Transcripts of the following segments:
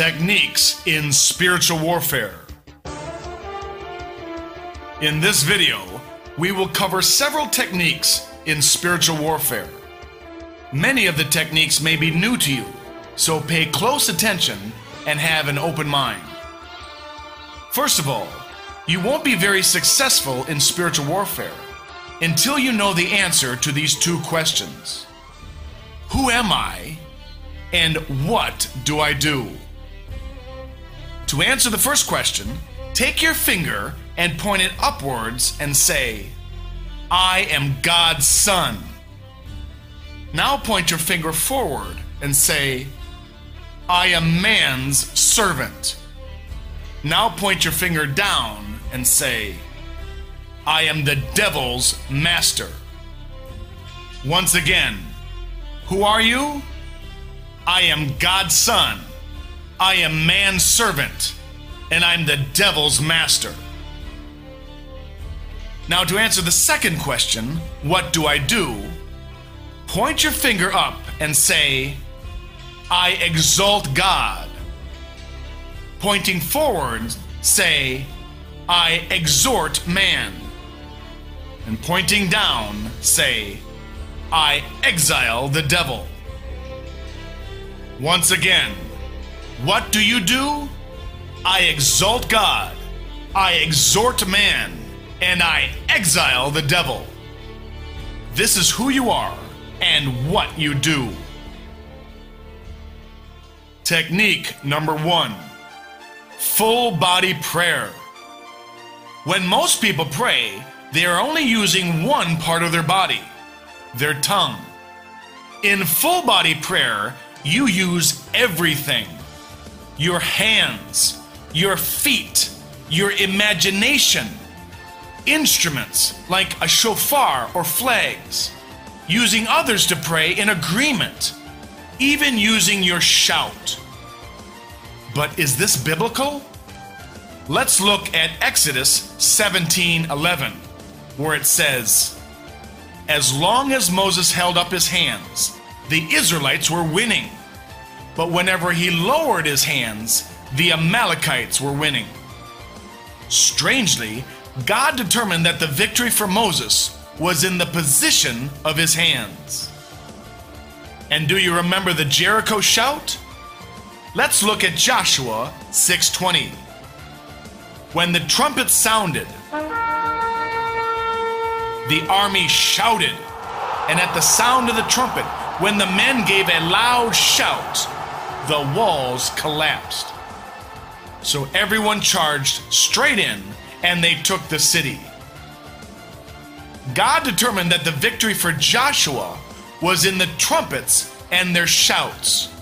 Techniques in Spiritual Warfare. In this video, we will cover several techniques in spiritual warfare. Many of the techniques may be new to you, so pay close attention and have an open mind. First of all, you won't be very successful in spiritual warfare until you know the answer to these two questions Who am I? And what do I do? To answer the first question, take your finger and point it upwards and say, I am God's Son. Now point your finger forward and say, I am man's servant. Now point your finger down and say, I am the devil's master. Once again, who are you? I am God's son. I am man's servant. And I'm the devil's master. Now, to answer the second question, what do I do? Point your finger up and say, I exalt God. Pointing forward, say, I exhort man. And pointing down, say, I exile the devil. Once again, what do you do? I exalt God, I exhort man, and I exile the devil. This is who you are and what you do. Technique number one full body prayer. When most people pray, they are only using one part of their body, their tongue. In full body prayer, you use everything your hands, your feet, your imagination, instruments like a shofar or flags, using others to pray in agreement, even using your shout. But is this biblical? Let's look at Exodus 17:11, where it says, As long as Moses held up his hands, the Israelites were winning. But whenever he lowered his hands, the Amalekites were winning. Strangely, God determined that the victory for Moses was in the position of his hands. And do you remember the Jericho shout? Let's look at Joshua 6:20. When the trumpet sounded, the army shouted, and at the sound of the trumpet, when the men gave a loud shout, the walls collapsed. So everyone charged straight in and they took the city. God determined that the victory for Joshua was in the trumpets and their shouts.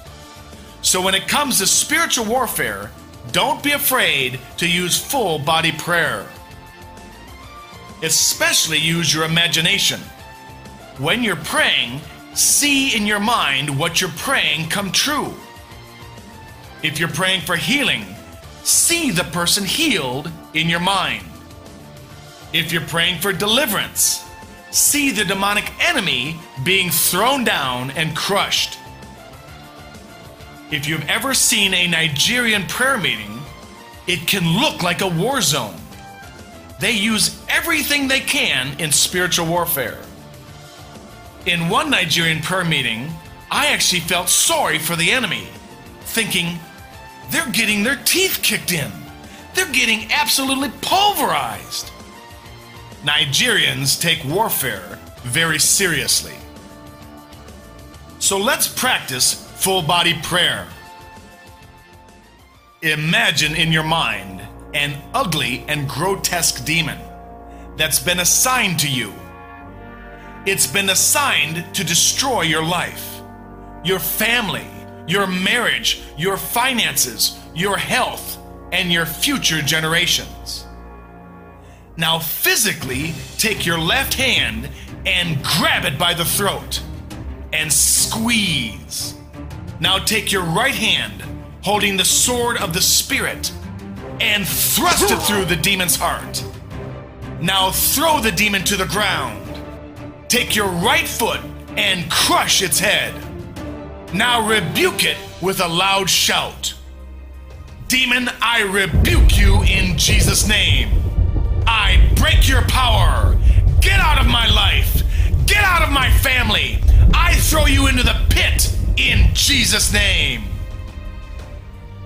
So when it comes to spiritual warfare, don't be afraid to use full body prayer. Especially use your imagination. When you're praying, see in your mind what you're praying come true. If you're praying for healing, see the person healed in your mind. If you're praying for deliverance, see the demonic enemy being thrown down and crushed. If you've ever seen a Nigerian prayer meeting, it can look like a war zone. They use everything they can in spiritual warfare. In one Nigerian prayer meeting, I actually felt sorry for the enemy, thinking, they're getting their teeth kicked in. They're getting absolutely pulverized. Nigerians take warfare very seriously. So let's practice full body prayer. Imagine in your mind an ugly and grotesque demon that's been assigned to you. It's been assigned to destroy your life, your family, your marriage, your finances, your health, and your future generations. Now, physically, take your left hand and grab it by the throat and squeeze. Now, take your right hand, holding the sword of the Spirit, and thrust it through the demon's heart. Now, throw the demon to the ground. Take your right foot and crush its head. Now rebuke it with a loud shout. Demon, I rebuke you in Jesus' name. I break your power. Get out of my life. Get out of my family. I throw you into the pit in Jesus' name.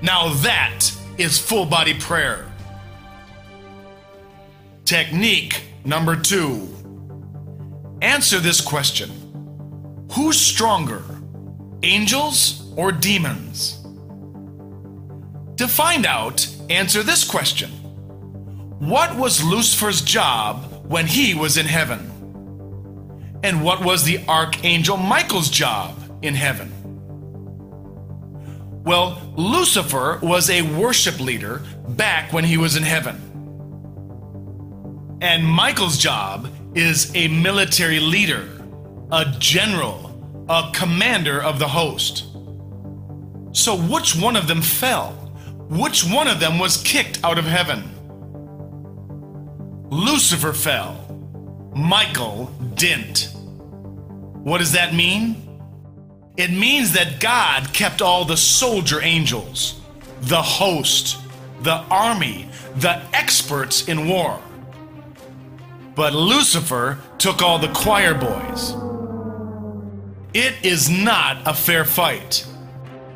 Now that is full body prayer. Technique number two answer this question Who's stronger, angels or demons? To find out, answer this question What was Lucifer's job when he was in heaven? And what was the archangel Michael's job in heaven? Well, Lucifer was a worship leader back when he was in heaven. And Michael's job is a military leader, a general, a commander of the host. So, which one of them fell? Which one of them was kicked out of heaven? Lucifer fell. Michael didn't. What does that mean? It means that God kept all the soldier angels, the host, the army, the experts in war. But Lucifer took all the choir boys. It is not a fair fight.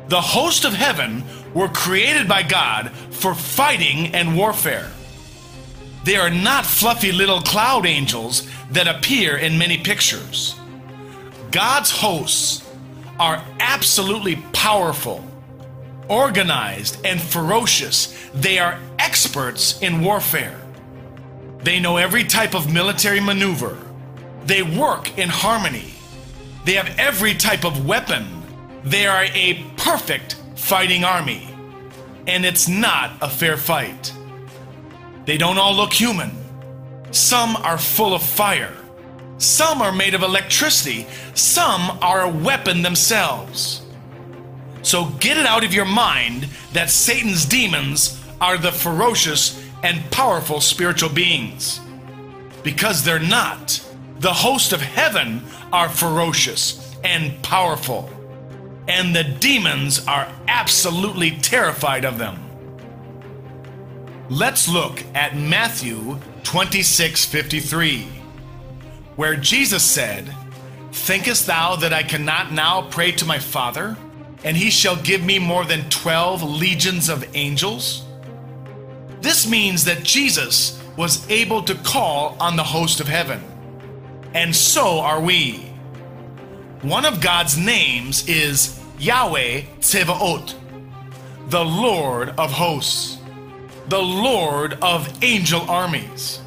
The host of heaven were created by God for fighting and warfare. They are not fluffy little cloud angels that appear in many pictures. God's hosts are absolutely powerful, organized, and ferocious. They are experts in warfare. They know every type of military maneuver. They work in harmony. They have every type of weapon. They are a perfect fighting army. And it's not a fair fight. They don't all look human. Some are full of fire. Some are made of electricity. Some are a weapon themselves. So get it out of your mind that Satan's demons are the ferocious and powerful spiritual beings. Because they're not. The host of heaven are ferocious and powerful. And the demons are absolutely terrified of them. Let's look at Matthew 26 53 where Jesus said, Thinkest thou that I cannot now pray to my Father, and he shall give me more than twelve legions of angels? This means that Jesus was able to call on the host of heaven. And so are we. One of God's names is Yahweh Tsevaot, the Lord of hosts, the Lord of angel armies.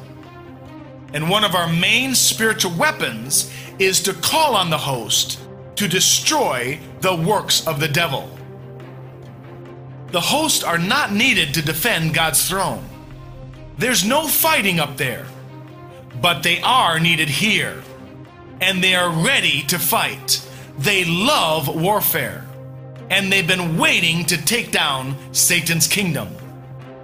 And one of our main spiritual weapons is to call on the host to destroy the works of the devil. The hosts are not needed to defend God's throne. There's no fighting up there, but they are needed here. And they are ready to fight. They love warfare. And they've been waiting to take down Satan's kingdom.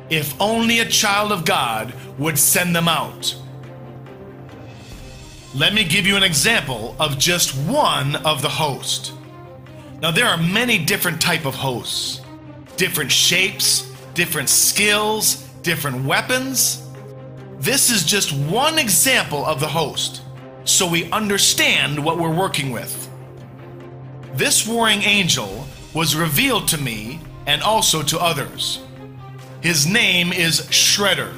If only a child of God would send them out. Let me give you an example of just one of the host. Now there are many different type of hosts. Different shapes, different skills, different weapons. This is just one example of the host, so we understand what we're working with. This warring angel was revealed to me and also to others. His name is Shredder.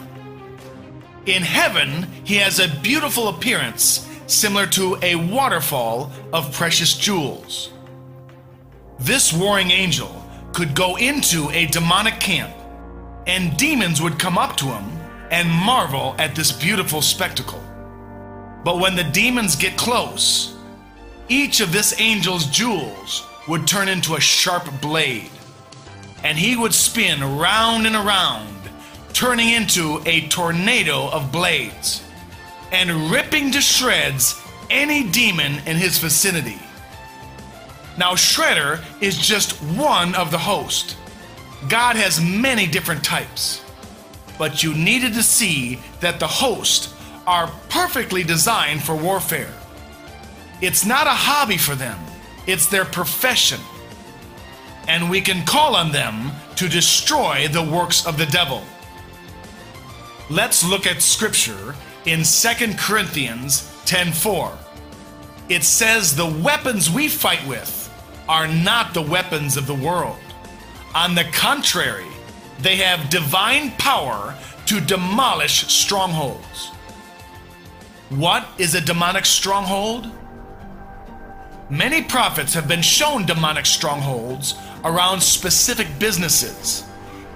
In heaven, he has a beautiful appearance similar to a waterfall of precious jewels. This warring angel could go into a demonic camp, and demons would come up to him and marvel at this beautiful spectacle. But when the demons get close, each of this angel's jewels would turn into a sharp blade, and he would spin round and around turning into a tornado of blades and ripping to shreds any demon in his vicinity. Now, Shredder is just one of the host. God has many different types, but you needed to see that the host are perfectly designed for warfare. It's not a hobby for them, it's their profession. and we can call on them to destroy the works of the devil. Let's look at scripture in 2 Corinthians 10:4. It says the weapons we fight with are not the weapons of the world. On the contrary, they have divine power to demolish strongholds. What is a demonic stronghold? Many prophets have been shown demonic strongholds around specific businesses,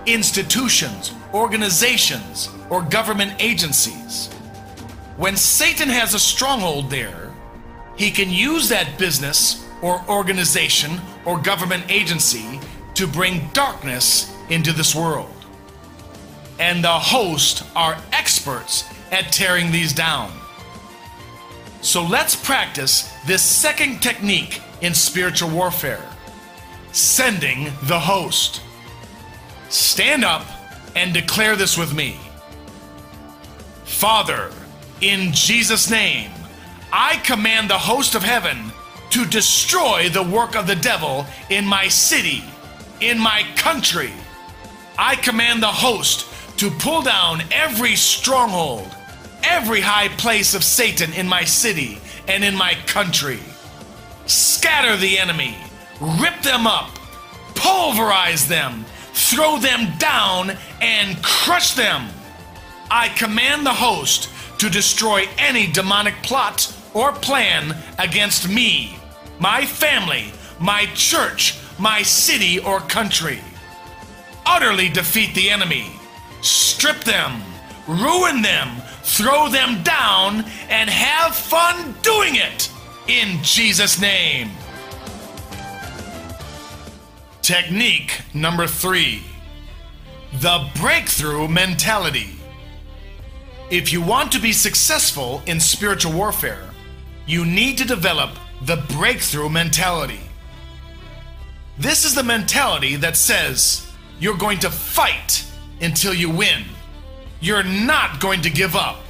institutions, organizations, or government agencies. When Satan has a stronghold there, he can use that business or organization or government agency to bring darkness into this world. And the host are experts at tearing these down. So let's practice this second technique in spiritual warfare sending the host. Stand up and declare this with me Father, in Jesus' name, I command the host of heaven to destroy the work of the devil in my city, in my country. I command the host to pull down every stronghold, every high place of Satan in my city and in my country. Scatter the enemy, rip them up, pulverize them, throw them down, and crush them. I command the host to destroy any demonic plot or plan against me, my family, my church, my city, or country. Utterly defeat the enemy, strip them, ruin them, throw them down, and have fun doing it in Jesus' name. Technique number three the breakthrough mentality. If you want to be successful in spiritual warfare, you need to develop the breakthrough mentality. This is the mentality that says you're going to fight until you win. You're not going to give up.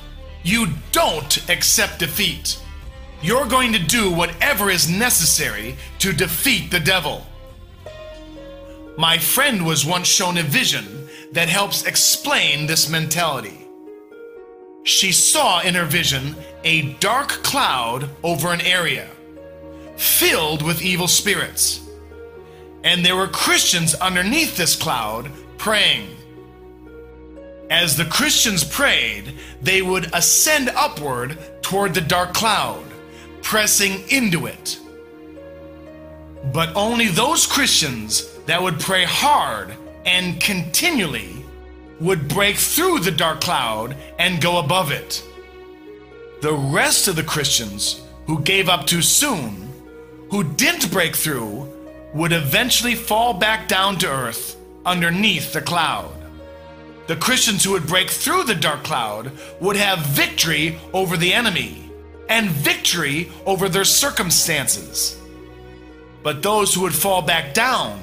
You don't accept defeat. You're going to do whatever is necessary to defeat the devil. My friend was once shown a vision that helps explain this mentality. She saw in her vision a dark cloud over an area filled with evil spirits. And there were Christians underneath this cloud praying. As the Christians prayed, they would ascend upward toward the dark cloud, pressing into it. But only those Christians that would pray hard and continually would break through the dark cloud and go above it. The rest of the Christians who gave up too soon, who didn't break through, would eventually fall back down to earth underneath the cloud. The Christians who would break through the dark cloud would have victory over the enemy and victory over their circumstances. But those who would fall back down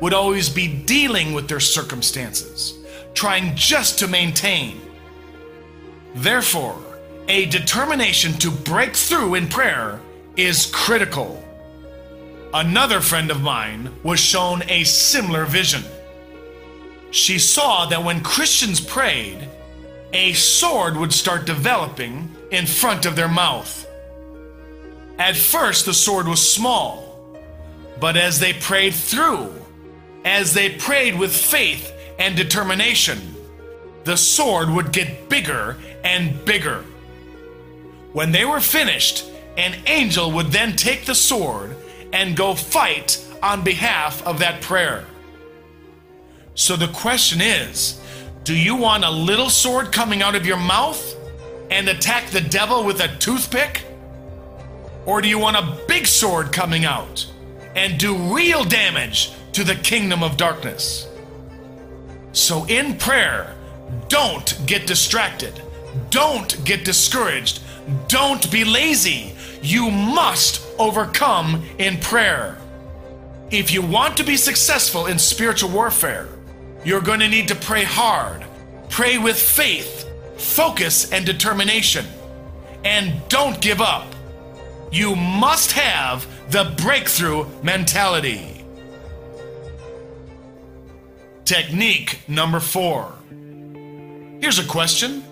would always be dealing with their circumstances trying just to maintain. Therefore, a determination to break through in prayer is critical. Another friend of mine was shown a similar vision. She saw that when Christians prayed, a sword would start developing in front of their mouth. At first, the sword was small, but as they prayed through, as they prayed with faith and determination, the sword would get bigger and bigger. When they were finished, an angel would then take the sword and go fight on behalf of that prayer. So the question is do you want a little sword coming out of your mouth and attack the devil with a toothpick? Or do you want a big sword coming out and do real damage to the kingdom of darkness? So, in prayer, don't get distracted. Don't get discouraged. Don't be lazy. You must overcome in prayer. If you want to be successful in spiritual warfare, you're going to need to pray hard, pray with faith, focus, and determination. And don't give up. You must have the breakthrough mentality. Technique number four. Here's a question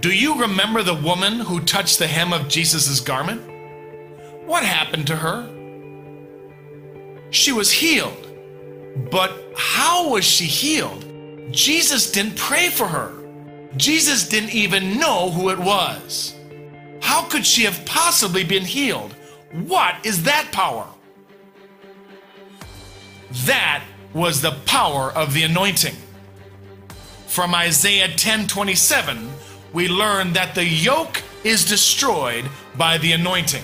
Do you remember the woman who touched the hem of Jesus' garment? What happened to her? She was healed. But how was she healed? Jesus didn't pray for her. Jesus didn't even know who it was. How could she have possibly been healed? What is that power? That was the power of the anointing. From Isaiah 10:27, we learn that the yoke is destroyed by the anointing.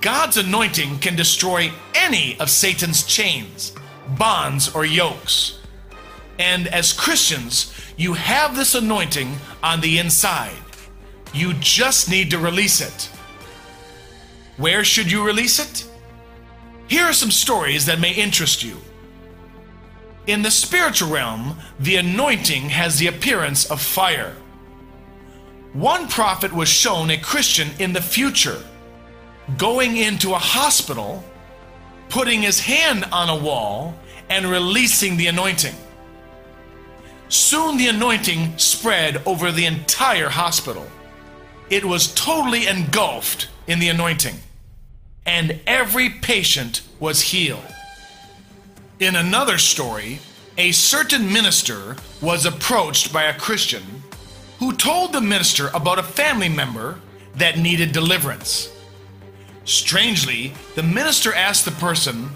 God's anointing can destroy any of Satan's chains, bonds, or yokes. And as Christians, you have this anointing on the inside. You just need to release it. Where should you release it? Here are some stories that may interest you. In the spiritual realm, the anointing has the appearance of fire. One prophet was shown a Christian in the future going into a hospital, putting his hand on a wall, and releasing the anointing. Soon the anointing spread over the entire hospital. It was totally engulfed in the anointing, and every patient was healed. In another story, a certain minister was approached by a Christian who told the minister about a family member that needed deliverance. Strangely, the minister asked the person,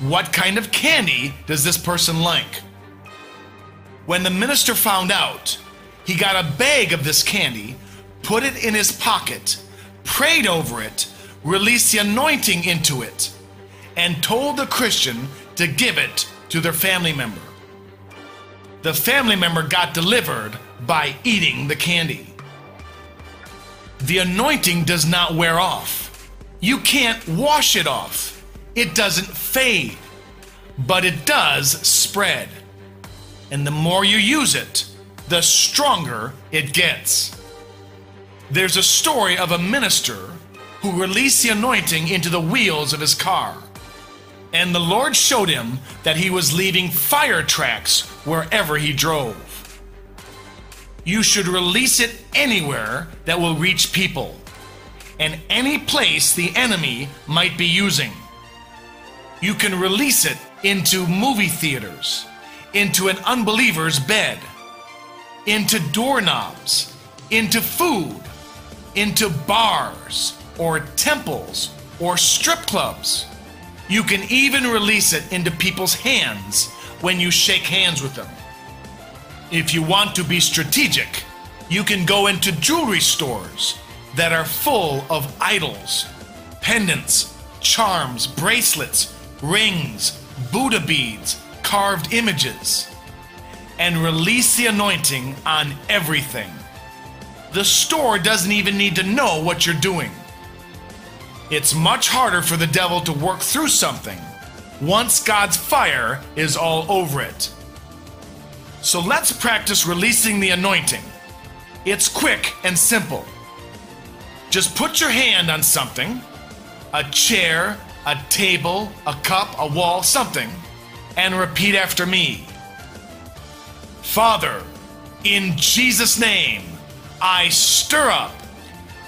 What kind of candy does this person like? When the minister found out, he got a bag of this candy, put it in his pocket, prayed over it, released the anointing into it, and told the Christian to give it to their family member. The family member got delivered by eating the candy. The anointing does not wear off. You can't wash it off. It doesn't fade, but it does spread. And the more you use it, the stronger it gets. There's a story of a minister who released the anointing into the wheels of his car. And the Lord showed him that he was leaving fire tracks wherever he drove. You should release it anywhere that will reach people and any place the enemy might be using. You can release it into movie theaters, into an unbeliever's bed, into doorknobs, into food, into bars or temples or strip clubs. You can even release it into people's hands when you shake hands with them. If you want to be strategic, you can go into jewelry stores that are full of idols, pendants, charms, bracelets, rings, Buddha beads, carved images, and release the anointing on everything. The store doesn't even need to know what you're doing. It's much harder for the devil to work through something once God's fire is all over it. So let's practice releasing the anointing. It's quick and simple. Just put your hand on something a chair, a table, a cup, a wall, something and repeat after me Father, in Jesus' name, I stir up,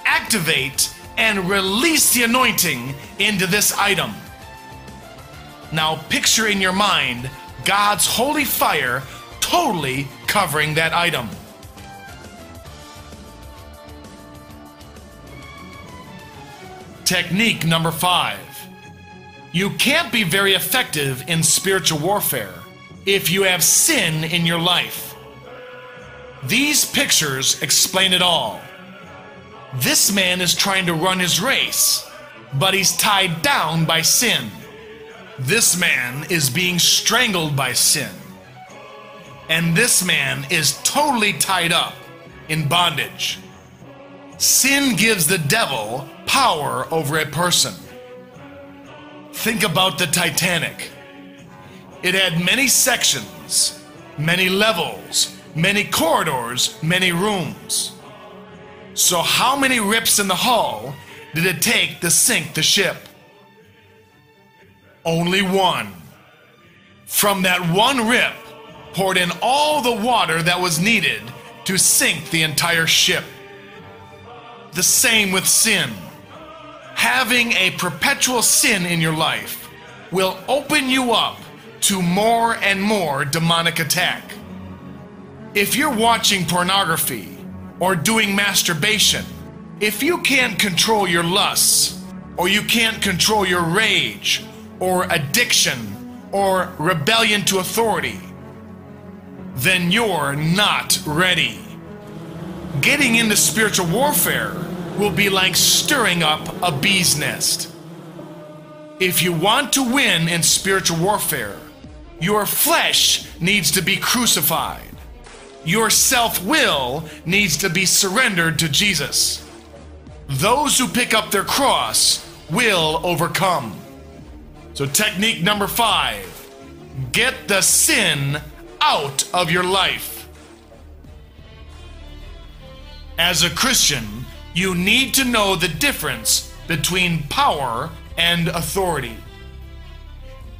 activate, and release the anointing into this item. Now picture in your mind God's holy fire totally covering that item. Technique number five. You can't be very effective in spiritual warfare if you have sin in your life. These pictures explain it all. This man is trying to run his race, but he's tied down by sin. This man is being strangled by sin. And this man is totally tied up in bondage. Sin gives the devil power over a person. Think about the Titanic. It had many sections, many levels, many corridors, many rooms. So, how many rips in the hull did it take to sink the ship? Only one. From that one rip, poured in all the water that was needed to sink the entire ship. The same with sin. Having a perpetual sin in your life will open you up to more and more demonic attack. If you're watching pornography or doing masturbation, if you can't control your lusts, or you can't control your rage, or addiction, or rebellion to authority, then you're not ready. Getting into spiritual warfare will be like stirring up a bee's nest. If you want to win in spiritual warfare, your flesh needs to be crucified. Your self will needs to be surrendered to Jesus. Those who pick up their cross will overcome. So, technique number five get the sin out of your life. As a Christian, you need to know the difference between power and authority.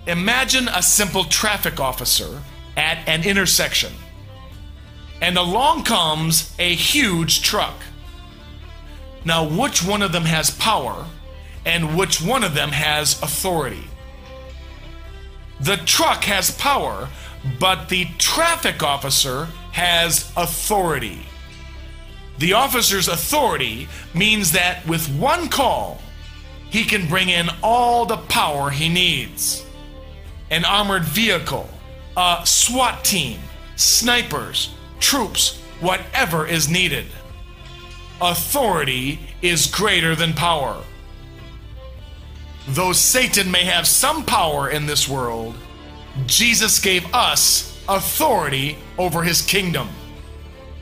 Imagine a simple traffic officer at an intersection, and along comes a huge truck. Now, which one of them has power and which one of them has authority? The truck has power, but the traffic officer has authority. The officer's authority means that with one call, he can bring in all the power he needs. An armored vehicle, a SWAT team, snipers, troops, whatever is needed. Authority is greater than power. Though Satan may have some power in this world, Jesus gave us authority over his kingdom.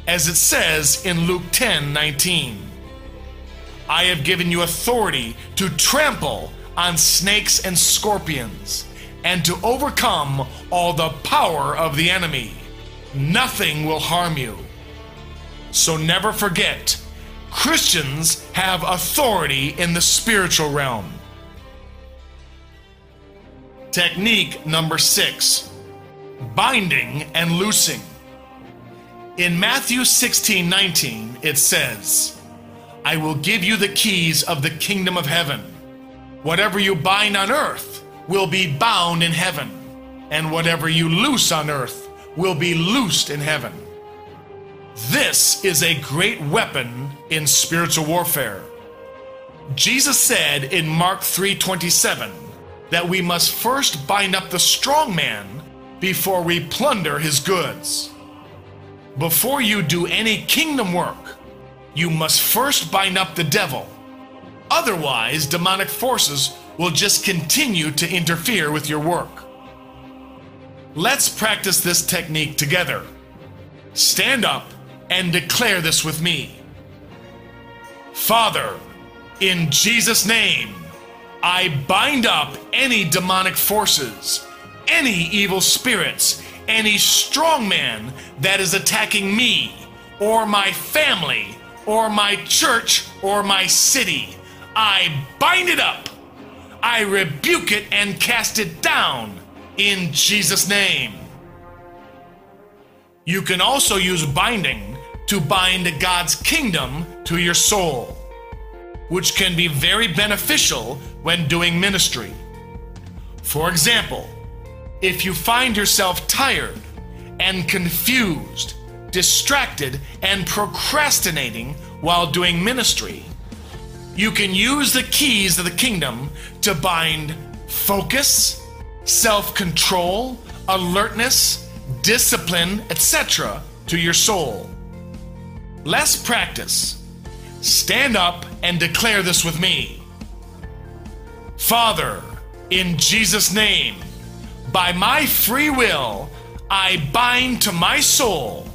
As it says in Luke 10 19, I have given you authority to trample on snakes and scorpions and to overcome all the power of the enemy. Nothing will harm you. So never forget Christians have authority in the spiritual realm. Technique number six binding and loosing. In Matthew 16 19, it says, I will give you the keys of the kingdom of heaven. Whatever you bind on earth will be bound in heaven, and whatever you loose on earth will be loosed in heaven. This is a great weapon in spiritual warfare. Jesus said in Mark 3:27 that we must first bind up the strong man before we plunder his goods. Before you do any kingdom work, you must first bind up the devil. Otherwise, demonic forces will just continue to interfere with your work. Let's practice this technique together. Stand up and declare this with me. Father, in Jesus' name, I bind up any demonic forces, any evil spirits, any strong man that is attacking me, or my family, or my church, or my city. I bind it up. I rebuke it and cast it down in Jesus' name. You can also use binding to bind God's kingdom to your soul which can be very beneficial when doing ministry. For example, if you find yourself tired and confused, distracted, and procrastinating while doing ministry, you can use the keys of the kingdom to bind focus, self control, alertness, discipline, etc., to your soul. Less practice Stand up and declare this with me. Father, in Jesus' name, by my free will, I bind to my soul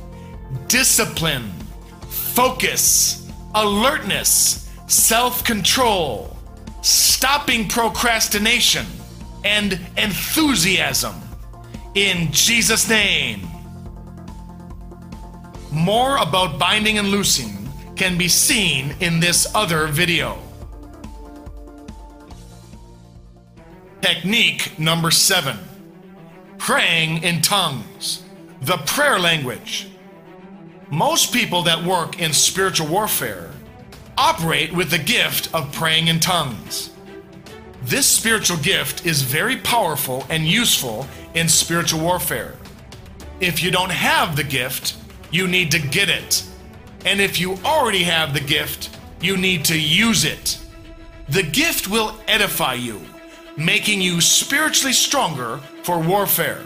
discipline, focus, alertness, self control, stopping procrastination, and enthusiasm. In Jesus' name. More about binding and loosing can be seen in this other video. Technique number seven praying in tongues. The prayer language. Most people that work in spiritual warfare operate with the gift of praying in tongues. This spiritual gift is very powerful and useful in spiritual warfare. If you don't have the gift, you need to get it. And if you already have the gift, you need to use it. The gift will edify you, making you spiritually stronger for warfare.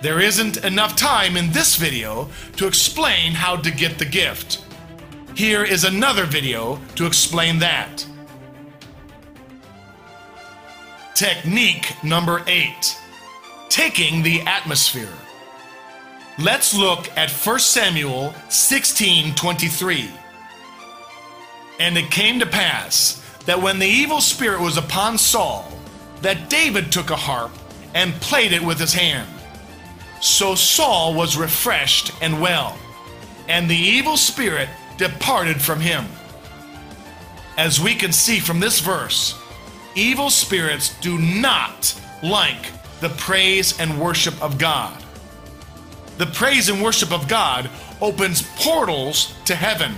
There isn't enough time in this video to explain how to get the gift. Here is another video to explain that. Technique number eight taking the atmosphere. Let's look at 1 Samuel 16 23. And it came to pass that when the evil spirit was upon Saul, that David took a harp and played it with his hand. So Saul was refreshed and well, and the evil spirit departed from him. As we can see from this verse, evil spirits do not like the praise and worship of God. The praise and worship of God opens portals to heaven,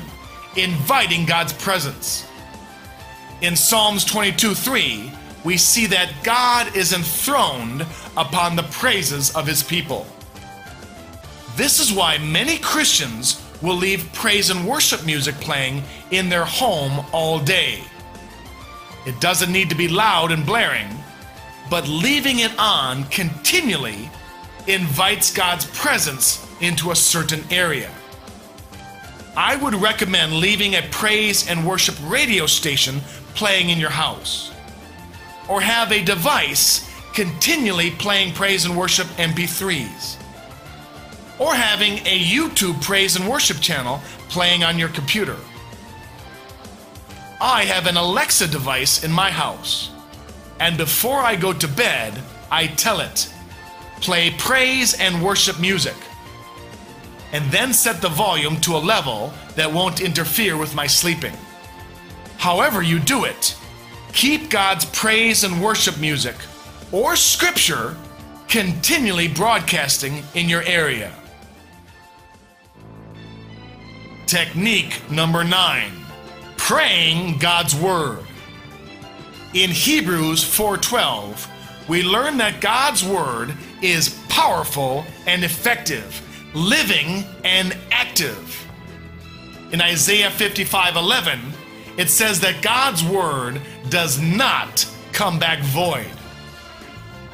inviting God's presence. In Psalms 22 3, we see that God is enthroned upon the praises of his people. This is why many Christians will leave praise and worship music playing in their home all day. It doesn't need to be loud and blaring, but leaving it on continually invites God's presence into a certain area. I would recommend leaving a praise and worship radio station playing in your house. Or have a device continually playing praise and worship MP3s. Or having a YouTube praise and worship channel playing on your computer. I have an Alexa device in my house. And before I go to bed, I tell it, play praise and worship music. And then set the volume to a level that won't interfere with my sleeping. However, you do it, keep God's praise and worship music or scripture continually broadcasting in your area. Technique number nine praying God's Word. In Hebrews 4:12, we learn that God's word is powerful and effective, living and active. In Isaiah 55:11, it says that God's word does not come back void.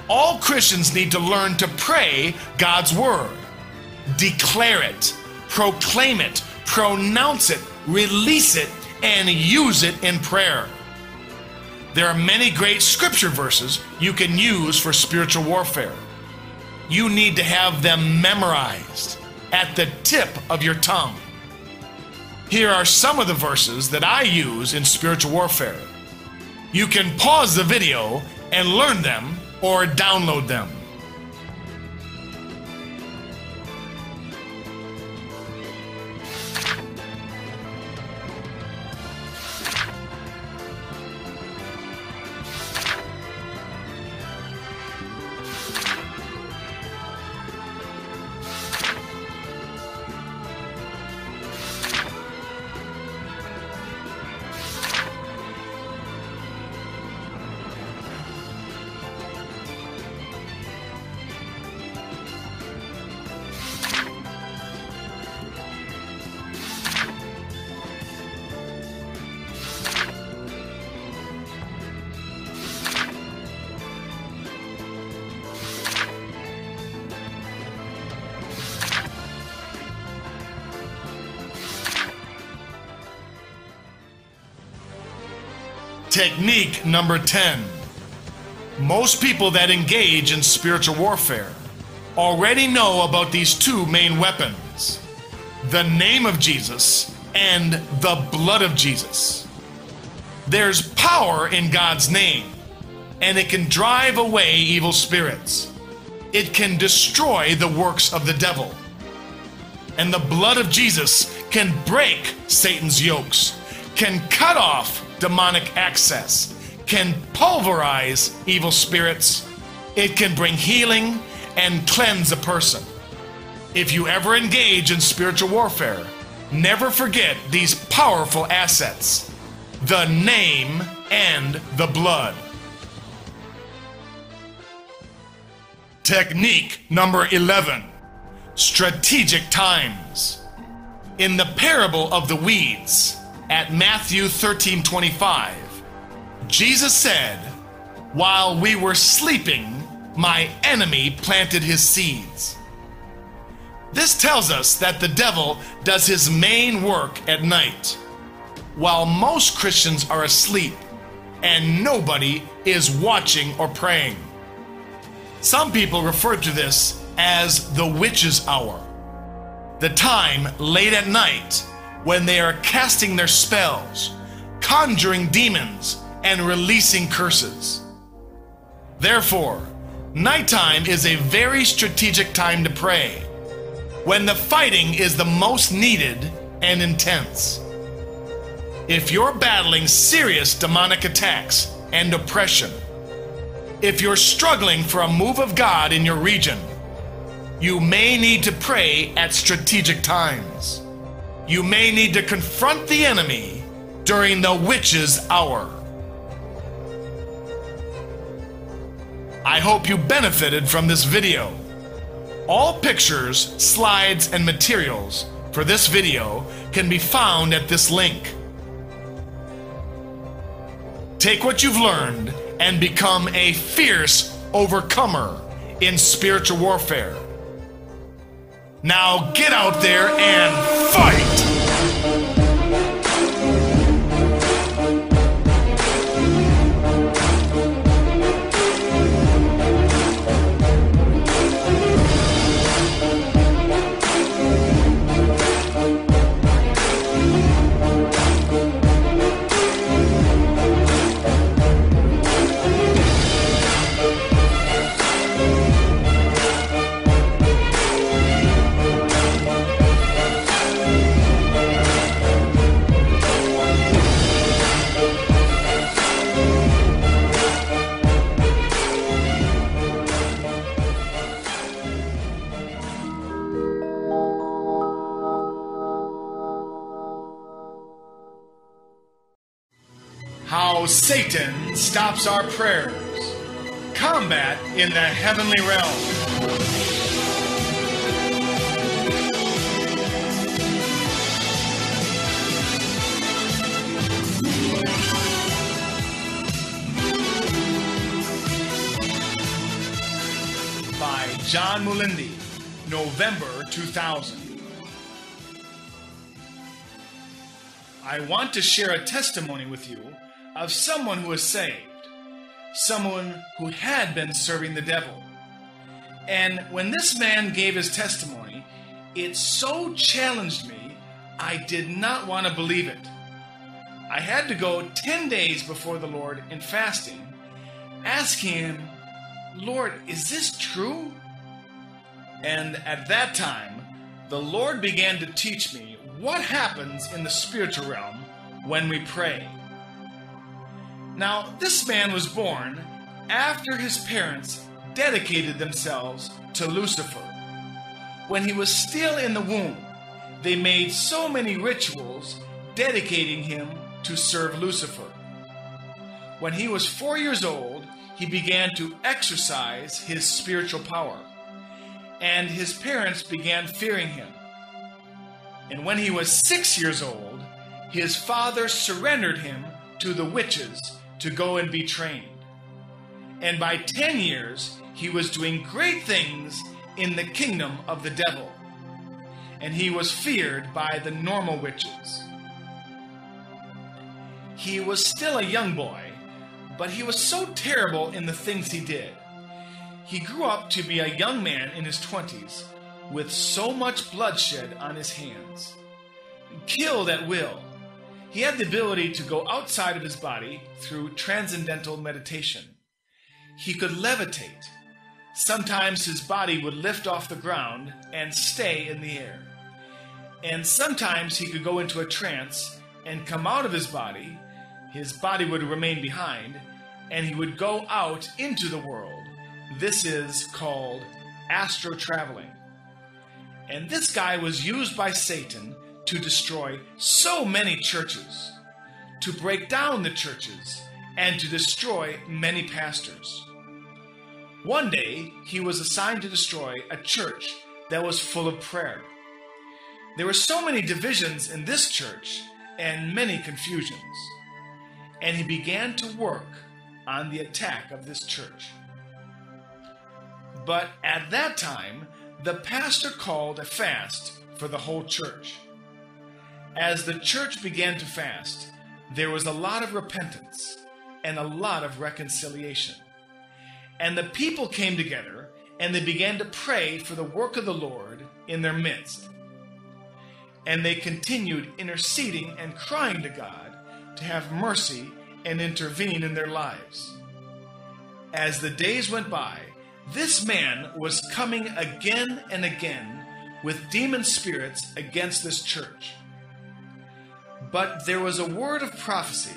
All Christians need to learn to pray God's word. Declare it, proclaim it, pronounce it, release it, and use it in prayer. There are many great scripture verses you can use for spiritual warfare. You need to have them memorized at the tip of your tongue. Here are some of the verses that I use in spiritual warfare. You can pause the video and learn them or download them. Technique number 10. Most people that engage in spiritual warfare already know about these two main weapons the name of Jesus and the blood of Jesus. There's power in God's name, and it can drive away evil spirits. It can destroy the works of the devil. And the blood of Jesus can break Satan's yokes, can cut off demonic access, can pulverize evil spirits, it can bring healing and cleanse a person. If you ever engage in spiritual warfare, never forget these powerful assets the name and the blood. Technique number 11 Strategic Times. In the parable of the weeds at Matthew 13 25, Jesus said, While we were sleeping, my enemy planted his seeds. This tells us that the devil does his main work at night, while most Christians are asleep and nobody is watching or praying. Some people refer to this as the witch's hour, the time late at night when they are casting their spells, conjuring demons, and releasing curses. Therefore, nighttime is a very strategic time to pray when the fighting is the most needed and intense. If you're battling serious demonic attacks and oppression, if you're struggling for a move of God in your region, you may need to pray at strategic times. You may need to confront the enemy during the witch's hour. I hope you benefited from this video. All pictures, slides, and materials for this video can be found at this link. Take what you've learned and become a fierce overcomer in spiritual warfare. Now get out there and fight! Satan stops our prayers. Combat in the heavenly realm. By John Mulinde, November 2000. I want to share a testimony with you of someone who was saved, someone who had been serving the devil. And when this man gave his testimony, it so challenged me, I did not want to believe it. I had to go 10 days before the Lord in fasting, asking him, Lord, is this true? And at that time, the Lord began to teach me what happens in the spiritual realm when we pray. Now, this man was born after his parents dedicated themselves to Lucifer. When he was still in the womb, they made so many rituals dedicating him to serve Lucifer. When he was four years old, he began to exercise his spiritual power, and his parents began fearing him. And when he was six years old, his father surrendered him to the witches to go and be trained. And by 10 years, he was doing great things in the kingdom of the devil. And he was feared by the normal witches. He was still a young boy, but he was so terrible in the things he did. He grew up to be a young man in his 20s with so much bloodshed on his hands. Killed at will, he had the ability to go outside of his body through transcendental meditation. He could levitate. Sometimes his body would lift off the ground and stay in the air. And sometimes he could go into a trance and come out of his body. His body would remain behind, and he would go out into the world. This is called astro traveling. And this guy was used by Satan to destroy so many churches, to break down the churches, and to destroy many pastors. One day, he was assigned to destroy a church that was full of prayer. There were so many divisions in this church and many confusions. And he began to work on the attack of this church. But at that time, the pastor called a fast for the whole church. As the church began to fast, there was a lot of repentance and a lot of reconciliation. And the people came together and they began to pray for the work of the Lord in their midst. And they continued interceding and crying to God to have mercy and intervene in their lives. As the days went by, this man was coming again and again with demon spirits against this church. But there was a word of prophecy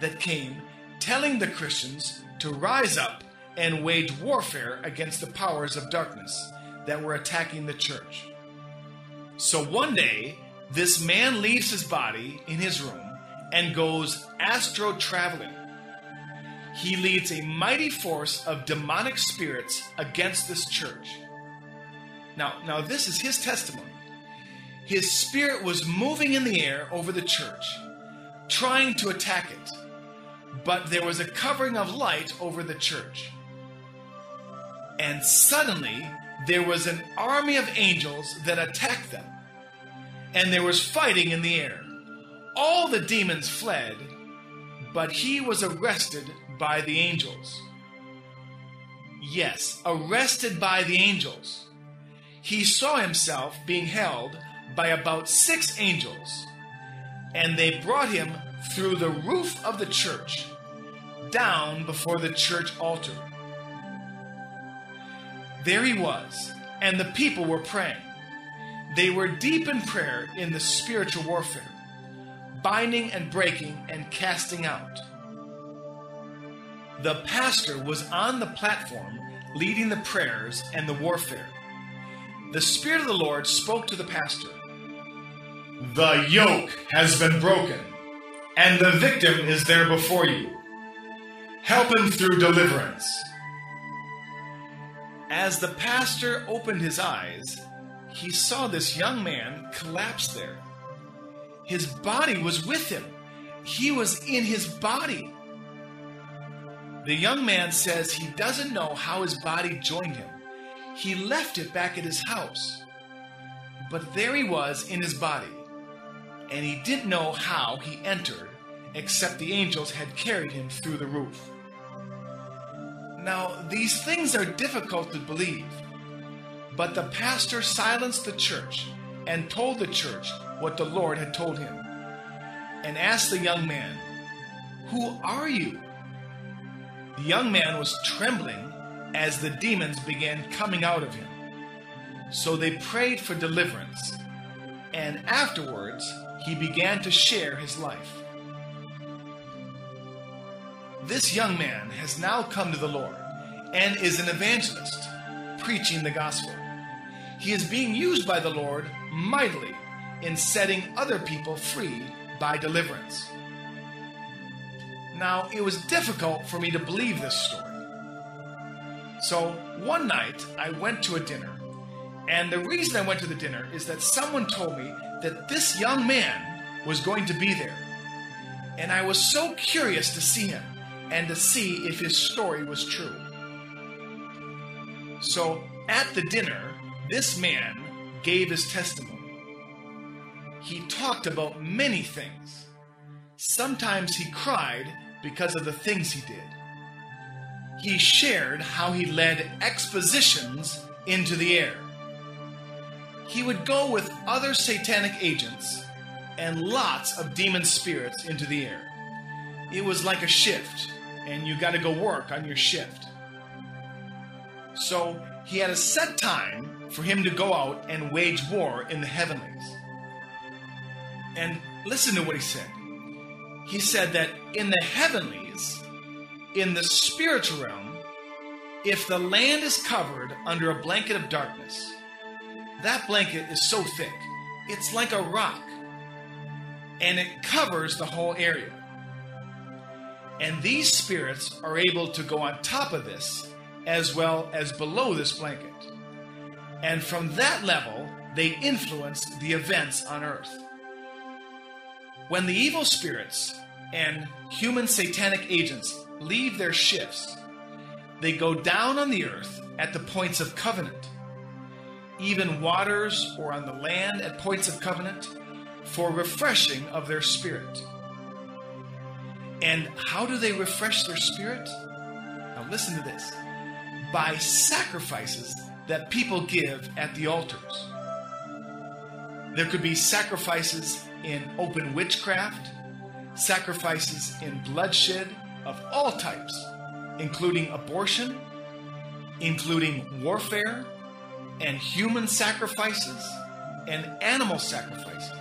that came telling the Christians to rise up and wage warfare against the powers of darkness that were attacking the church. So one day, this man leaves his body in his room and goes astro traveling. He leads a mighty force of demonic spirits against this church. Now, now this is his testimony. His spirit was moving in the air over the church, trying to attack it, but there was a covering of light over the church. And suddenly, there was an army of angels that attacked them, and there was fighting in the air. All the demons fled, but he was arrested by the angels. Yes, arrested by the angels. He saw himself being held by about six angels, and they brought him through the roof of the church down before the church altar. There he was, and the people were praying. They were deep in prayer in the spiritual warfare, binding and breaking and casting out. The pastor was on the platform leading the prayers and the warfare. The Spirit of the Lord spoke to the pastor The yoke has been broken, and the victim is there before you. Help him through deliverance. As the pastor opened his eyes, he saw this young man collapse there. His body was with him, he was in his body. The young man says he doesn't know how his body joined him. He left it back at his house. But there he was in his body, and he didn't know how he entered, except the angels had carried him through the roof. Now, these things are difficult to believe, but the pastor silenced the church and told the church what the Lord had told him, and asked the young man, Who are you? The young man was trembling as the demons began coming out of him. So they prayed for deliverance, and afterwards he began to share his life. This young man has now come to the Lord and is an evangelist, preaching the gospel. He is being used by the Lord mightily in setting other people free by deliverance. Now, it was difficult for me to believe this story. So, one night, I went to a dinner. And the reason I went to the dinner is that someone told me that this young man was going to be there. And I was so curious to see him and to see if his story was true. So, at the dinner, this man gave his testimony. He talked about many things. Sometimes he cried because of the things he did. He shared how he led expositions into the air. He would go with other satanic agents and lots of demon spirits into the air. It was like a shift, and you got to go work on your shift. So he had a set time for him to go out and wage war in the heavenlies. And listen to what he said. He said that in the heavenlies, in the spiritual realm, if the land is covered under a blanket of darkness, that blanket is so thick, it's like a rock, and it covers the whole area. And these spirits are able to go on top of this as well as below this blanket. And from that level, they influence the events on earth. When the evil spirits and human satanic agents leave their shifts, they go down on the earth at the points of covenant, even waters or on the land at points of covenant, for refreshing of their spirit. And how do they refresh their spirit? Now, listen to this by sacrifices that people give at the altars. There could be sacrifices in open witchcraft, sacrifices in bloodshed of all types, including abortion, including warfare, and human sacrifices and animal sacrifices.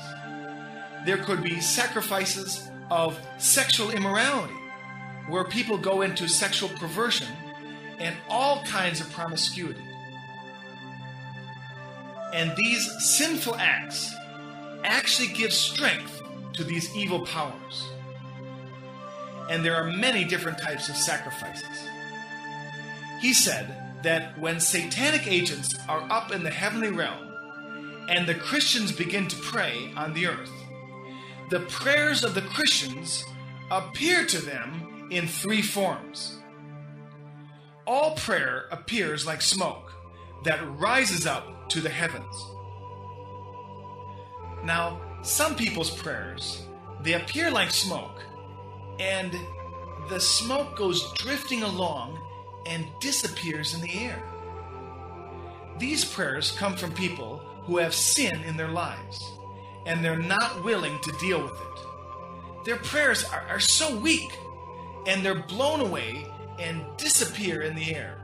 There could be sacrifices of sexual immorality, where people go into sexual perversion and all kinds of promiscuity. And these sinful acts actually give strength to these evil powers. And there are many different types of sacrifices. He said that when satanic agents are up in the heavenly realm and the Christians begin to pray on the earth, the prayers of the Christians appear to them in three forms. All prayer appears like smoke that rises up to the heavens. Now, some people's prayers, they appear like smoke, and the smoke goes drifting along and disappears in the air. These prayers come from people who have sin in their lives and they're not willing to deal with it. Their prayers are, are so weak and they're blown away and disappear in the air.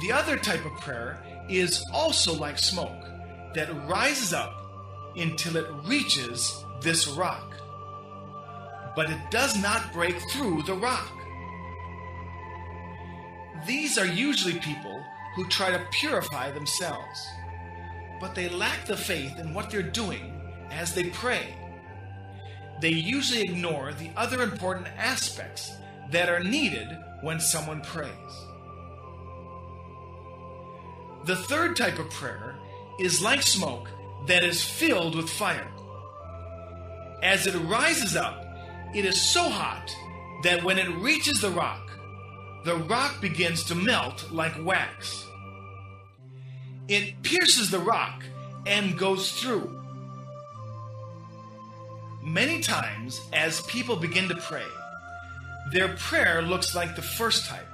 The other type of prayer is also like smoke that rises up until it reaches this rock. But it does not break through the rock. These are usually people who try to purify themselves but they lack the faith in what they're doing as they pray. They usually ignore the other important aspects that are needed when someone prays. The third type of prayer is like smoke that is filled with fire. As it rises up, it is so hot that when it reaches the rock, the rock begins to melt like wax. It pierces the rock and goes through. Many times, as people begin to pray, their prayer looks like the first type.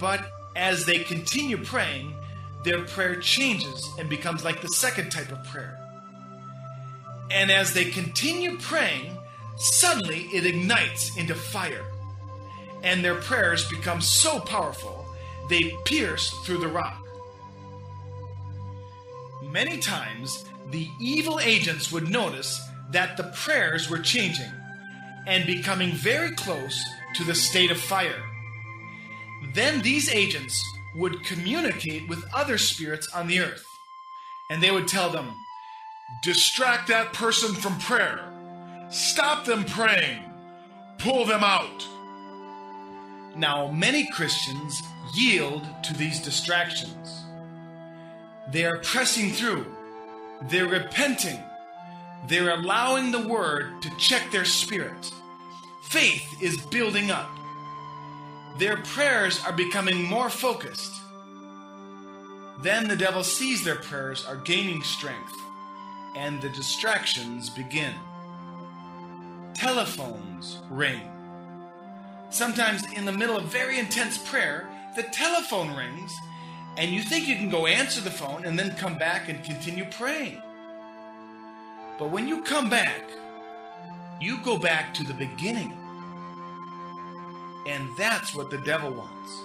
But as they continue praying, their prayer changes and becomes like the second type of prayer. And as they continue praying, suddenly it ignites into fire. And their prayers become so powerful, they pierce through the rock. Many times, the evil agents would notice that the prayers were changing and becoming very close to the state of fire. Then these agents would communicate with other spirits on the earth, and they would tell them, Distract that person from prayer. Stop them praying. Pull them out. Now, many Christians yield to these distractions. They are pressing through. They're repenting. They're allowing the word to check their spirit. Faith is building up. Their prayers are becoming more focused. Then the devil sees their prayers are gaining strength, and the distractions begin. Telephones ring. Sometimes, in the middle of very intense prayer, the telephone rings and you think you can go answer the phone and then come back and continue praying. But when you come back, you go back to the beginning. And that's what the devil wants.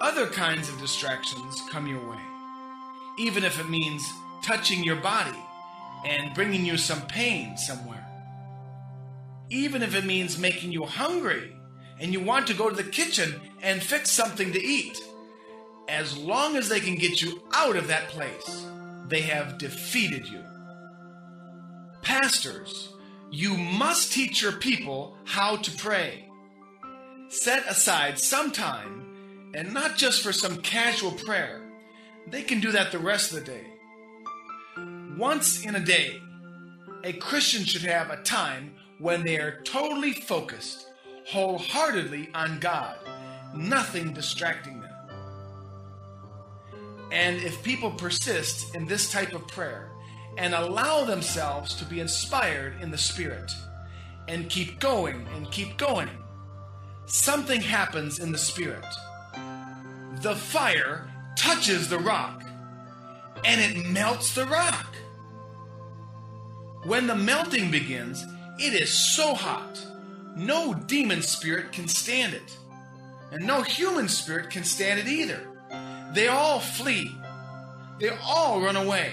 Other kinds of distractions come your way, even if it means touching your body and bringing you some pain somewhere. Even if it means making you hungry and you want to go to the kitchen and fix something to eat as long as they can get you out of that place, they have defeated you. Pastors, you must teach your people how to pray. Set aside some time, and not just for some casual prayer. They can do that the rest of the day. Once in a day, a Christian should have a time when they are totally focused, wholeheartedly on God, nothing distracting them. And if people persist in this type of prayer and allow themselves to be inspired in the Spirit and keep going and keep going, something happens in the Spirit. The fire touches the rock and it melts the rock. When the melting begins, it is so hot, no demon spirit can stand it. And no human spirit can stand it either. They all flee, they all run away.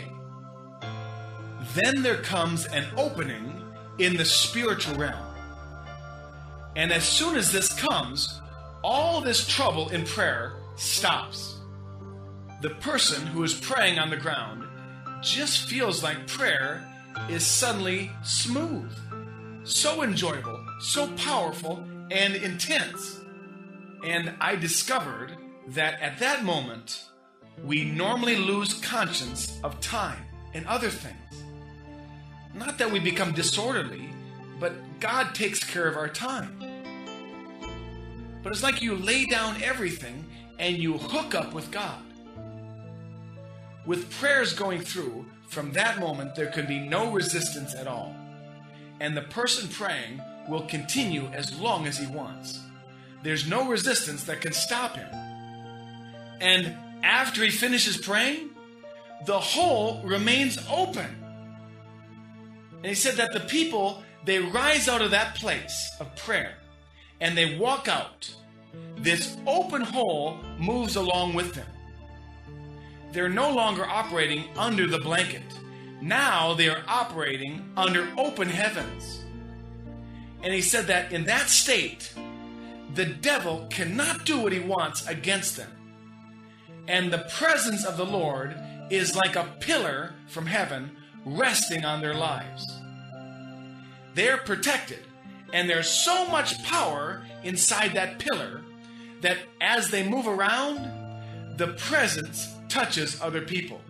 Then there comes an opening in the spiritual realm. And as soon as this comes, all this trouble in prayer stops. The person who is praying on the ground just feels like prayer is suddenly smooth, so enjoyable, so powerful, and intense. And I discovered that at that moment, we normally lose conscience of time and other things. Not that we become disorderly, but God takes care of our time. But it's like you lay down everything and you hook up with God. With prayers going through, from that moment there can be no resistance at all. And the person praying will continue as long as he wants. There's no resistance that can stop him. And after he finishes praying, the hole remains open. And he said that the people, they rise out of that place of prayer and they walk out. This open hole moves along with them. They're no longer operating under the blanket. Now they are operating under open heavens. And he said that in that state, the devil cannot do what he wants against them. And the presence of the Lord is like a pillar from heaven resting on their lives. They're protected, and there's so much power inside that pillar that as they move around, the presence touches other people.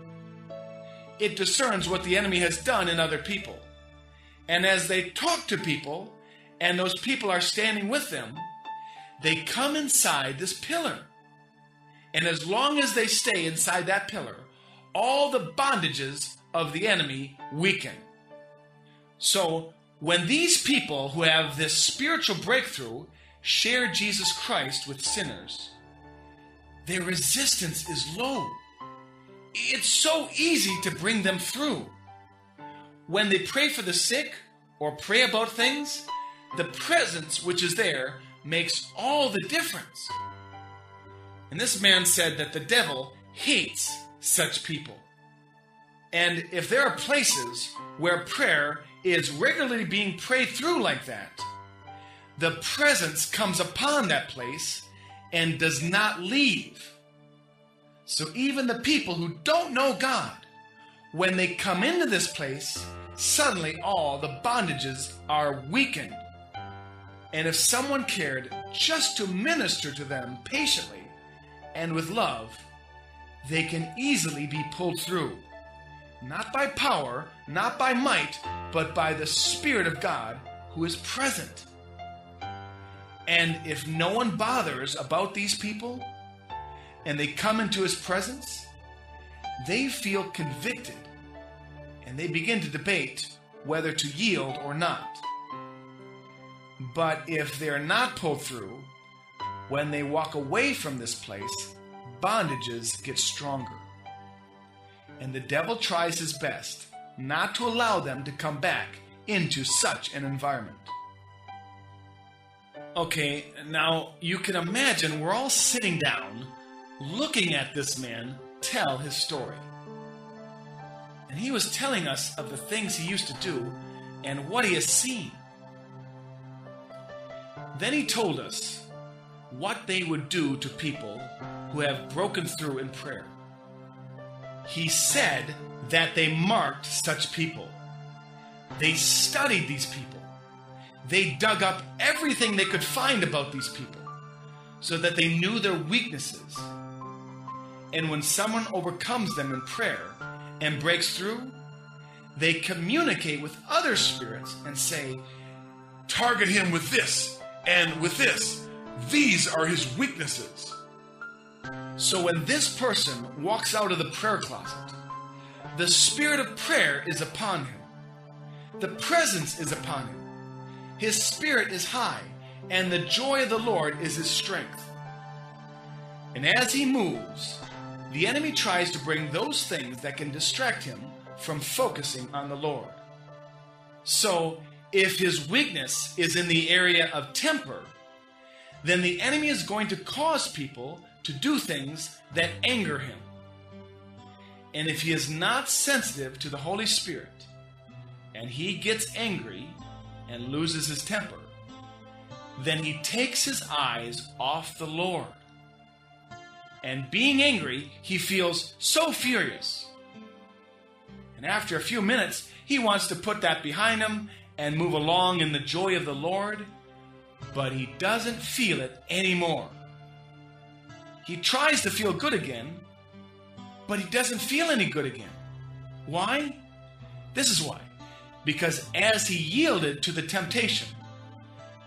It discerns what the enemy has done in other people. And as they talk to people, and those people are standing with them, they come inside this pillar. And as long as they stay inside that pillar, all the bondages of the enemy weaken. So, when these people who have this spiritual breakthrough share Jesus Christ with sinners, their resistance is low. It's so easy to bring them through. When they pray for the sick or pray about things, the presence which is there makes all the difference. And this man said that the devil hates such people. And if there are places where prayer is regularly being prayed through like that, the presence comes upon that place and does not leave. So even the people who don't know God, when they come into this place, suddenly all the bondages are weakened and if someone cared just to minister to them patiently and with love, they can easily be pulled through. Not by power, not by might, but by the Spirit of God who is present. And if no one bothers about these people and they come into his presence, they feel convicted and they begin to debate whether to yield or not. But if they're not pulled through, when they walk away from this place, bondages get stronger. And the devil tries his best not to allow them to come back into such an environment. Okay, now you can imagine we're all sitting down looking at this man tell his story. And he was telling us of the things he used to do and what he has seen. Then he told us what they would do to people who have broken through in prayer. He said that they marked such people. They studied these people. They dug up everything they could find about these people so that they knew their weaknesses. And when someone overcomes them in prayer and breaks through, they communicate with other spirits and say, Target him with this and with this. These are his weaknesses. So when this person walks out of the prayer closet, the spirit of prayer is upon him. The presence is upon him. His spirit is high, and the joy of the Lord is his strength. And as he moves, the enemy tries to bring those things that can distract him from focusing on the Lord. So, if his weakness is in the area of temper, then the enemy is going to cause people to do things that anger him. And if he is not sensitive to the Holy Spirit and he gets angry and loses his temper, then he takes his eyes off the Lord. And being angry, he feels so furious. And after a few minutes, he wants to put that behind him and move along in the joy of the Lord, but he doesn't feel it anymore. He tries to feel good again, but he doesn't feel any good again. Why? This is why. Because as he yielded to the temptation,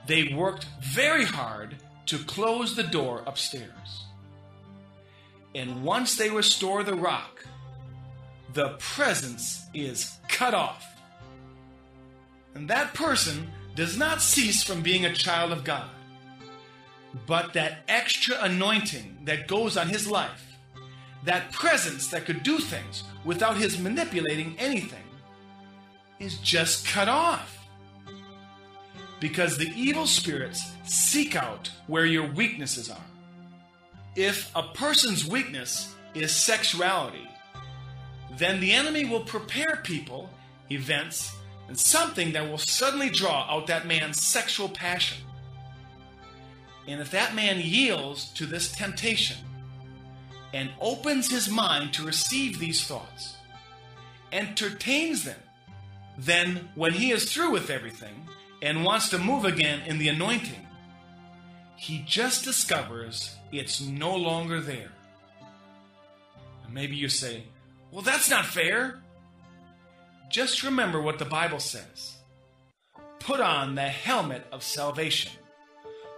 they worked very hard to close the door upstairs. And once they restore the rock, the presence is cut off. And that person does not cease from being a child of God. But that extra anointing that goes on his life, that presence that could do things without his manipulating anything, is just cut off. Because the evil spirits seek out where your weaknesses are. If a person's weakness is sexuality, then the enemy will prepare people, events, and something that will suddenly draw out that man's sexual passion. And if that man yields to this temptation and opens his mind to receive these thoughts, entertains them, then when he is through with everything and wants to move again in the anointing, he just discovers it's no longer there. And maybe you say, well, that's not fair. Just remember what the Bible says. Put on the helmet of salvation.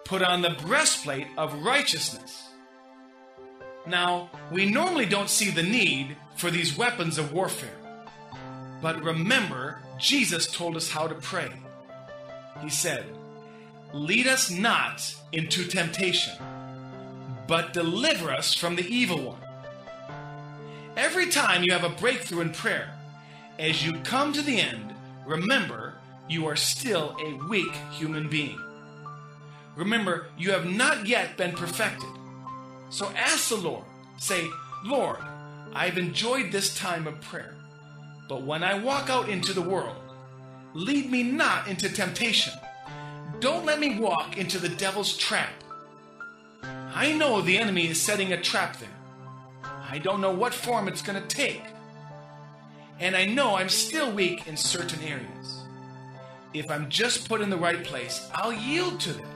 Put on the breastplate of righteousness. Now, we normally don't see the need for these weapons of warfare. But remember, Jesus told us how to pray. He said, Lead us not into temptation, but deliver us from the evil one. Every time you have a breakthrough in prayer, as you come to the end, remember you are still a weak human being. Remember, you have not yet been perfected. So ask the Lord. Say, Lord, I've enjoyed this time of prayer, but when I walk out into the world, lead me not into temptation. Don't let me walk into the devil's trap. I know the enemy is setting a trap there. I don't know what form it's going to take. And I know I'm still weak in certain areas. If I'm just put in the right place, I'll yield to them.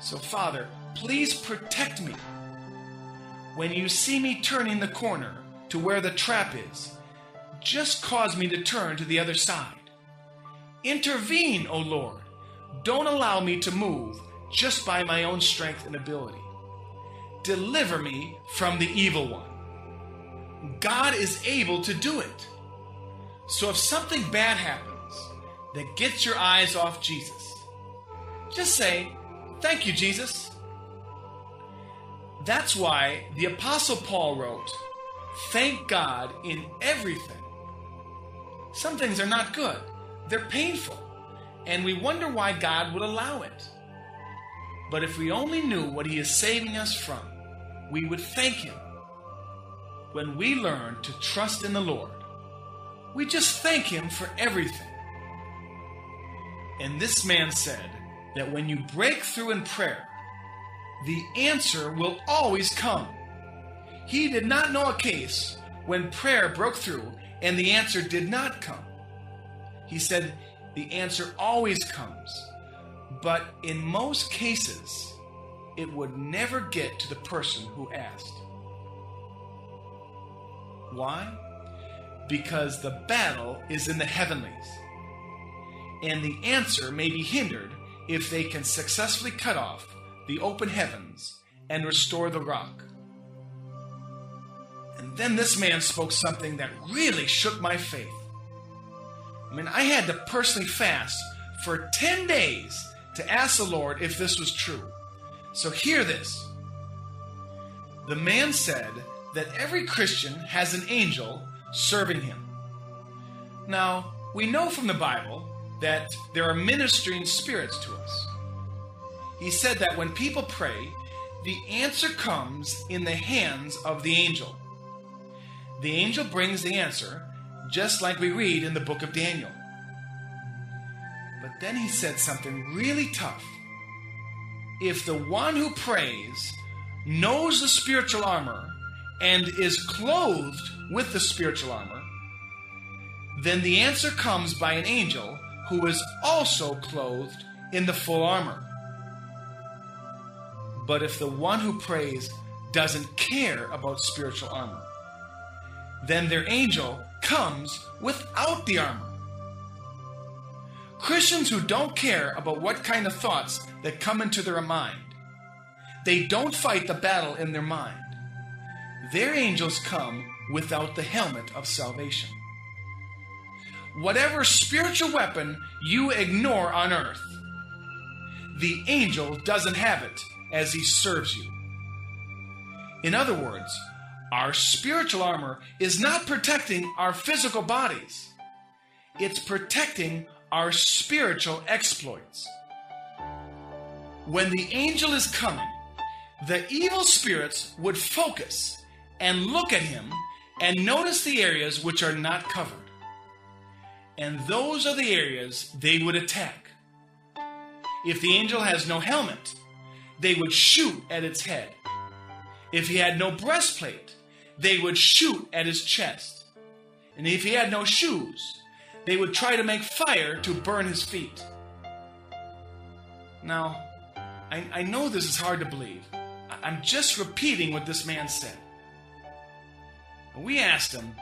So, Father, please protect me. When you see me turning the corner to where the trap is, just cause me to turn to the other side. Intervene, O Lord. Don't allow me to move just by my own strength and ability deliver me from the evil one. God is able to do it. So if something bad happens that gets your eyes off Jesus, just say, Thank you, Jesus. That's why the Apostle Paul wrote, Thank God in everything. Some things are not good, they're painful, and we wonder why God would allow it. But if we only knew what He is saving us from, we would thank Him. When we learn to trust in the Lord, we just thank Him for everything. And this man said that when you break through in prayer, the answer will always come. He did not know a case when prayer broke through and the answer did not come. He said, The answer always comes, but in most cases, it would never get to the person who asked. Why? Because the battle is in the heavenlies, and the answer may be hindered if they can successfully cut off the open heavens and restore the rock. And then this man spoke something that really shook my faith. I mean, I had to personally fast for 10 days to ask the Lord if this was true. So hear this. The man said that every Christian has an angel serving him. Now, we know from the Bible that there are ministering spirits to us. He said that when people pray, the answer comes in the hands of the angel. The angel brings the answer, just like we read in the book of Daniel. Then he said something really tough. If the one who prays knows the spiritual armor and is clothed with the spiritual armor, then the answer comes by an angel who is also clothed in the full armor. But if the one who prays doesn't care about spiritual armor, then their angel comes without the armor. Christians who don't care about what kind of thoughts that come into their mind, they don't fight the battle in their mind. Their angels come without the helmet of salvation. Whatever spiritual weapon you ignore on earth, the angel doesn't have it as he serves you. In other words, our spiritual armor is not protecting our physical bodies, it's protecting our spiritual exploits. When the angel is coming, the evil spirits would focus and look at him and notice the areas which are not covered. And those are the areas they would attack. If the angel has no helmet, they would shoot at its head. If he had no breastplate, they would shoot at his chest. And if he had no shoes, they would try to make fire to burn his feet. Now, I, I know this is hard to believe. I'm just repeating what this man said. We asked him,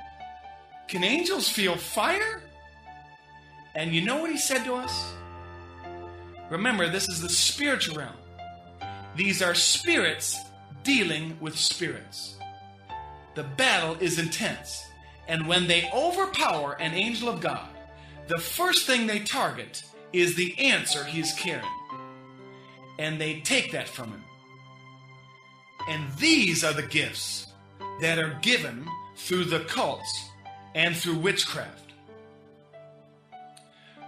Can angels feel fire? And you know what he said to us? Remember, this is the spiritual realm. These are spirits dealing with spirits. The battle is intense. And when they overpower an angel of God, the first thing they target is the answer he's carrying. And they take that from him. And these are the gifts that are given through the cults and through witchcraft.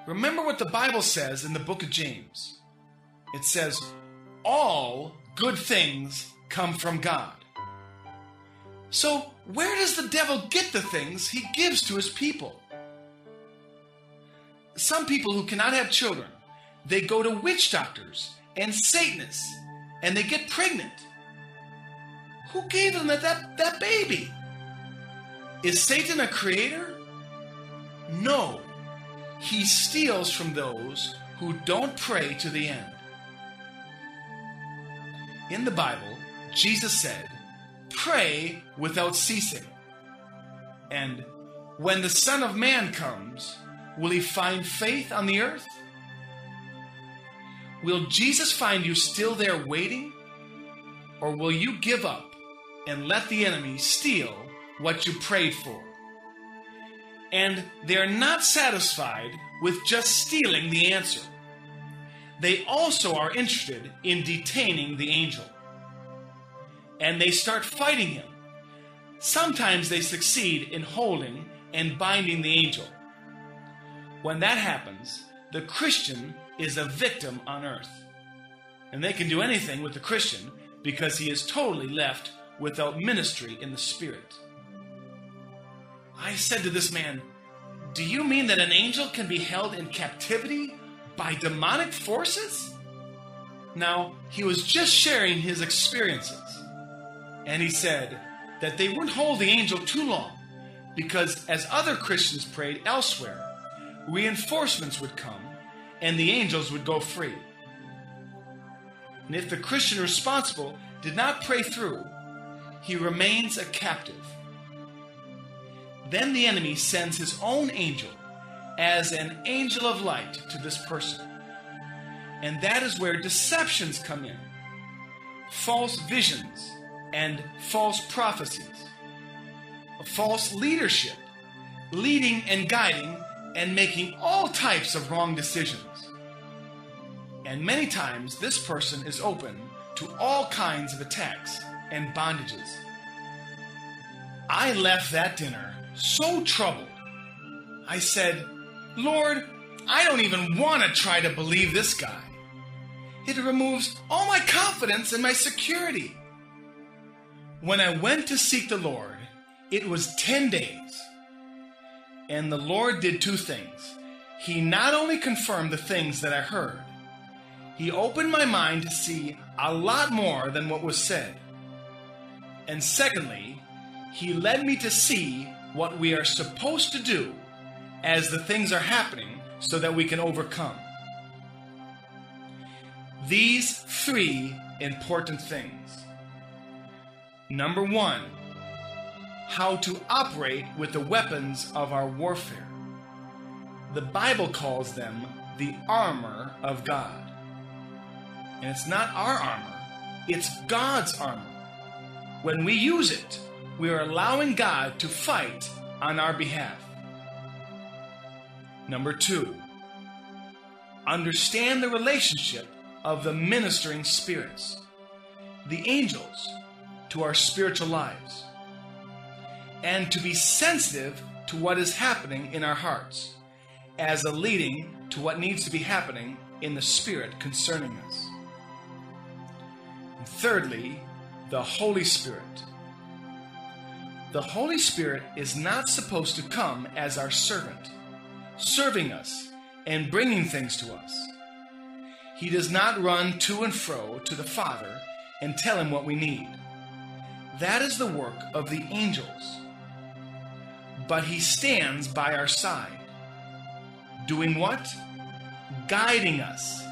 Remember what the Bible says in the book of James. It says, All good things come from God. So, where does the devil get the things he gives to his people? Some people who cannot have children, they go to witch doctors and Satanists and they get pregnant. Who gave them that, that, that baby? Is Satan a creator? No. He steals from those who don't pray to the end. In the Bible, Jesus said, Pray without ceasing. And when the Son of Man comes, will he find faith on the earth? Will Jesus find you still there waiting? Or will you give up and let the enemy steal what you prayed for? And they're not satisfied with just stealing the answer. They also are interested in detaining the angel and they start fighting him. Sometimes they succeed in holding and binding the angel. When that happens, the Christian is a victim on earth. And they can do anything with the Christian because he is totally left without ministry in the Spirit. I said to this man, Do you mean that an angel can be held in captivity by demonic forces? Now, he was just sharing his experiences. And he said that they wouldn't hold the angel too long because as other Christians prayed elsewhere, reinforcements would come and the angels would go free. And if the Christian responsible did not pray through, he remains a captive. Then the enemy sends his own angel as an angel of light to this person. And that is where deceptions come in false visions and false prophecies, false leadership, leading and guiding and making all types of wrong decisions. And many times, this person is open to all kinds of attacks and bondages. I left that dinner so troubled. I said, Lord, I don't even want to try to believe this guy. It removes all my confidence and my security. When I went to seek the Lord, it was 10 days. And the Lord did two things. He not only confirmed the things that I heard, He opened my mind to see a lot more than what was said. And secondly, He led me to see what we are supposed to do as the things are happening so that we can overcome. These three important things. Number one, how to operate with the weapons of our warfare. The Bible calls them the armor of God. And it's not our armor, it's God's armor. When we use it, we are allowing God to fight on our behalf. Number two, understand the relationship of the ministering spirits, the angels, to our spiritual lives, and to be sensitive to what is happening in our hearts as a leading to what needs to be happening in the spirit concerning us. And thirdly, the Holy Spirit. The Holy Spirit is not supposed to come as our servant, serving us and bringing things to us. He does not run to and fro to the Father and tell him what we need. That is the work of the angels. But he stands by our side. Doing what? Guiding us,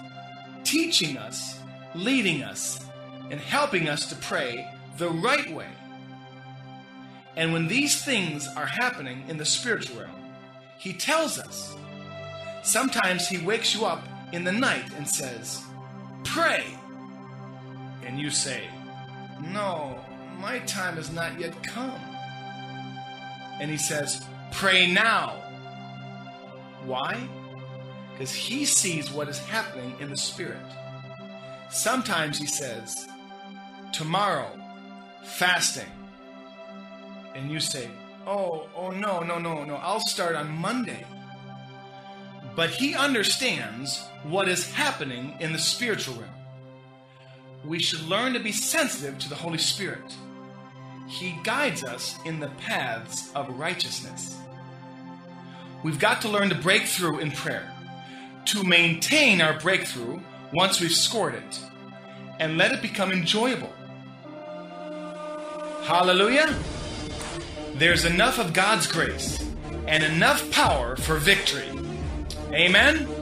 teaching us, leading us, and helping us to pray the right way. And when these things are happening in the spiritual realm, he tells us. Sometimes he wakes you up in the night and says, Pray. And you say, No, my time has not yet come. And he says, Pray now. Why? Because he sees what is happening in the spirit. Sometimes he says, Tomorrow, fasting. And you say, Oh, oh, no, no, no, no, I'll start on Monday. But he understands what is happening in the spiritual realm. We should learn to be sensitive to the Holy Spirit. He guides us in the paths of righteousness. We've got to learn to break through in prayer, to maintain our breakthrough once we've scored it, and let it become enjoyable. Hallelujah! There's enough of God's grace and enough power for victory. Amen?